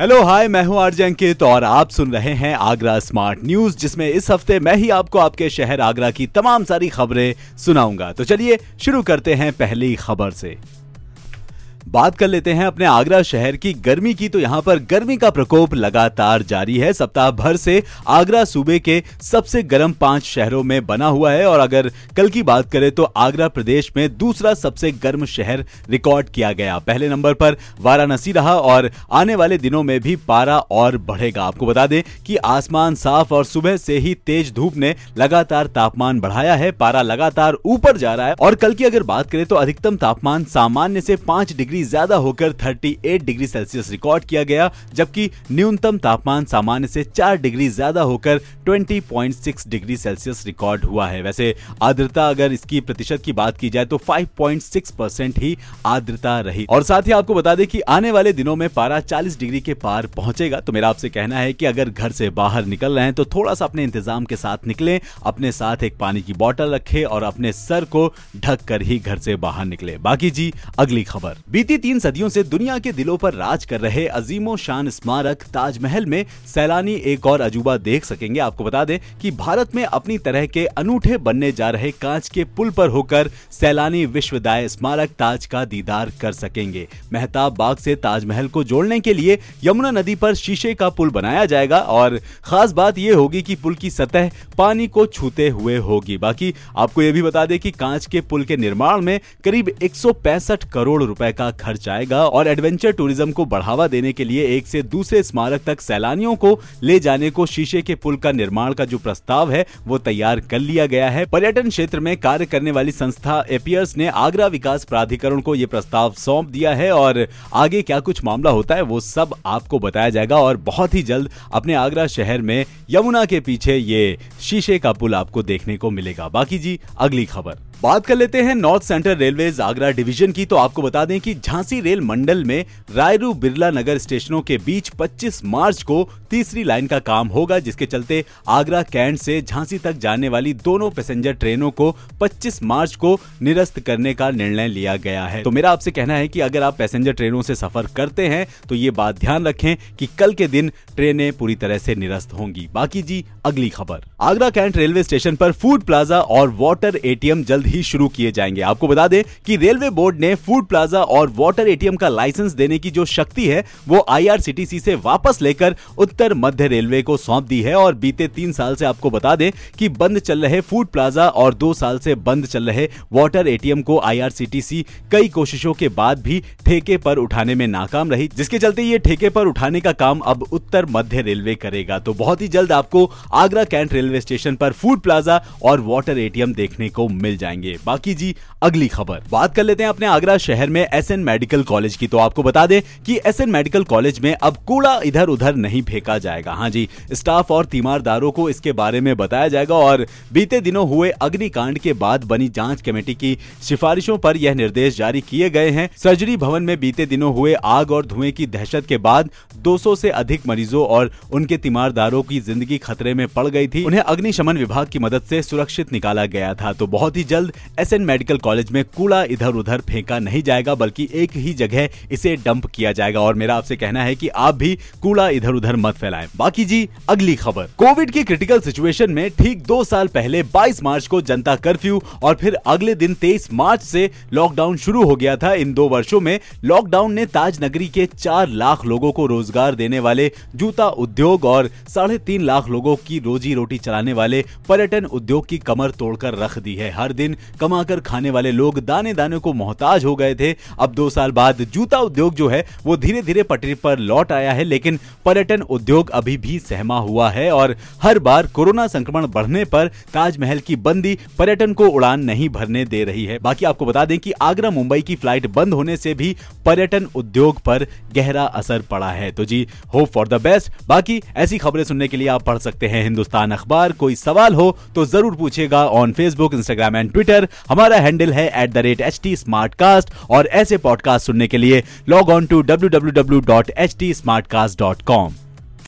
Hello hi मैं हूँ RJ अंकित और आप सुन रहे हैं आगरा स्मार्ट न्यूज़ जिसमें इस हफ़्ते मैं ही आपको आपके शहर आगरा की तमाम सारी खबरें सुनाऊँगा। तो चलिए शुरू करते हैं पहली खबर से। बात कर लेते हैं अपने आगरा शहर की गर्मी की। तो यहाँ पर गर्मी का प्रकोप लगातार जारी है। सप्ताह भर से आगरा सूबे के सबसे गर्म पाँच शहरों में बना हुआ है। और अगर कल की बात करें तो आगरा प्रदेश में दूसरा सबसे गर्म शहर रिकॉर्ड किया गया। पहले नंबर पर वाराणसी रहा और आने वाले दिनों में भी पारा और बढ़ेगा। आपको बता दें कि आसमान साफ़ और सुबह से ही तेज धूप ने लगातार तापमान बढ़ाया है। पारा लगातार ऊपर जा रहा है। और कल की अगर बात करें तो अधिकतम तापमान सामान्य से पाँच डिग्री डिग्री ज़्यादा होकर 38 डिग्री सेल्सियस रिकॉर्ड किया गया, जबकि न्यूनतम तापमान सामान्य से 4 डिग्री ज़्यादा होकर 20.6 डिग्री सेल्सियस रिकॉर्ड हुआ है। वैसे, आर्द्रता अगर इसकी प्रतिशत की बात की जाए तो 5.6 परसेंट ही आर्द्रता रही। और साथ ही आपको बता दें कि आने वाले दिनों में पारा 40 डिग्री के पार पहुंचेगा। तो मेरा आपसे कहना है कि अगर घर से बाहर निकल रहे हैं तो थोड़ा सा अपने इंतज़ाम के साथ निकले, अपने साथ एक पानी की बॉटल रखे और अपने सर को ढक कर ही घर से बाहर निकले। बाकी जी, अगली खबर। बीती बीती तीन सदियों से दुनिया के दिलों पर राज कर रहे अजीमो शान स्मारक ताजमहल में सैलानी एक और अजूबा देख सकेंगे। आपको बता दें कि भारत में अपनी तरह के अनूठे बनने जा रहे कांच के पुल पर होकर सैलानी विश्वदाय स्मारक ताज का दीदार कर सकेंगे। मेहताब बाग से ताजमहल को जोड़ने के लिए यमुना नदी पर शीशे का पुल बनाया जाएगा और खास बात यह होगी कि पुल की सतह पानी को छूते हुए होगी। बाकी आपको यह भी बता दें कि कांच के पुल के निर्माण में करीब एक सौ पैंसठ करोड़ रुपए का खर्च आएगा और एडवेंचर टूरिज़्म को बढ़ावा देने के लिए एक से दूसरे स्मारक तक सैलानियों को ले जाने को शीशे के पुल का निर्माण का जो प्रस्ताव है, वो तैयार कर लिया गया है। पर्यटन क्षेत्र में कार्य करने वाली संस्था एपियर्स ने आगरा विकास प्राधिकरण को ये प्रस्ताव सौंप दिया है और आगे क्या कुछ मामला होता है, वो सब आपको बताया जाएगा और बहुत ही जल्द अपने आगरा शहर में यमुना के पीछे ये शीशे का पुल आपको देखने को मिलेगा। बाकी जी, अगली खबर। बात कर लेते हैं North Central Railway Agra division की। तो आपको बता दें कि झांसी रेल मंडल में रायरू बिरला नगर स्टेशनों के बीच 25 मार्च को तीसरी लाइन का काम होगा, जिसके चलते आगरा कैंट से झांसी तक जाने वाली दोनों पैसेंजर ट्रेनों को 25 मार्च को निरस्त करने का निर्णय लिया गया है। तो मेरा आपसे कहना है कि अगर आप पैसेंजर ट्रेनों से सफ़र करते हैं तो ये बात ध्यान रखें कि कल के दिन ट्रेनें पूरी तरह से निरस्त होंगी। बाकी जी, अगली खबर। आगरा कैंट रेलवे स्टेशन पर फ़ूड प्लाजा और वाटर एटीएम जल्द ही शुरू किए जाएँगे। आपको बता दें कि रेलवे बोर्ड ने फ़ूड प्लाजा और वाटर एटीएम का लाइसेंस देने की जो शक्ति है, वो आईआरसीटीसी से वापस लेकर उत्तर मध्य रेलवे को सौंप दी है। और बीते तीन साल से आपको बता दें कि बंद चल रहे फ़ूड प्लाजा और दो साल से बंद चल रहे वाटर एटीएम को आईआरसीटीसी कई कोशिशों के बाद भी ठेके पर उठाने में नाकाम रही, जिसके चलते ये ठेके पर उठाने का काम अब उत्तर मध्य रेलवे करेगा। तो बहुत ही जल्द आपको आगरा कैंट रेलवे स्टेशन पर फ़ूड प्लाजा और वाटर एटीएम देखने को मिल जाएँगे। बाकी जी, अगली खबर। बात कर लेते हैं अपने आगरा शहर में एस एन मेडिकल कॉलेज की। तो आपको बता दें कि एस एन मेडिकल कॉलेज में अब कूड़ा इधर उधर नहीं फेंका जाएगा। हाँ जी, स्टाफ और तीमारदारों को इसके बारे में बताया जाएगा और बीते दिनों हुए अग्निकांड के बाद बनी जाँच कमेटी की सिफारिशों पर यह निर्देश जारी किए गए हैं। सर्जरी भवन में बीते दिनों हुए आग और धुएँ की दहशत के बाद 200 से अधिक मरीजों और उनके तीमारदारों की ज़िंदगी खतरे में पड़ गई थी। उन्हें अग्निशमन विभाग की मदद से सुरक्षित निकाला गया था। तो बहुत ही जल्द एसएन मेडिकल कॉलेज में कूड़ा इधर उधर फेंका नहीं जाएगा, बल्कि एक ही जगह इसे डंप किया जाएगा। और मेरा आपसे कहना है कि आप भी कूड़ा इधर उधर मत फैलाएँ। बाकी जी, अगली खबर। कोविड की क्रिटिकल सिचुएशन में ठीक दो साल पहले 22 मार्च को जनता कर्फ्यू और फिर अगले दिन 23 मार्च से लॉकडाउन शुरू हो गया था। इन दो वर्षों में लॉकडाउन ने ताज नगरी के चार लाख लोगों को रोज़गार देने वाले जूता उद्योग और साढ़े तीन लाख लोगों की रोजी रोटी चलाने वाले पर्यटन उद्योग की कमर तोड़कर रख दी है। हर दिन कमाकर खाने वाले लोग दाने दाने को मोहताज हो गए थे। अब दो साल बाद जूता उद्योग जो है, वो धीरे धीरे पटरी पर लौट आया है, लेकिन पर्यटन उद्योग अभी भी सहमा हुआ है और हर बार कोरोना संक्रमण बढ़ने पर ताजमहल की बंदी पर्यटन को उड़ान नहीं भरने दे रही है। बाकी आपको बता दें कि आगरा मुंबई की फ़्लाइट बंद होने से भी पर्यटन उद्योग पर गहरा असर पड़ा है। तो जी, होप फॉर द बेस्ट। बाकी ऐसी खबरें सुनने के लिए आप पढ़ सकते हैं हिंदुस्तान अखबार। कोई सवाल हो तो ज़रूर पूछेगा on Facebook, Instagram and Twitter. हमारा हैंडल है at the rate H T Smartcast और ऐसे पॉडकास्ट सुनने के लिए log on to W W W dot H T Smartcast dot com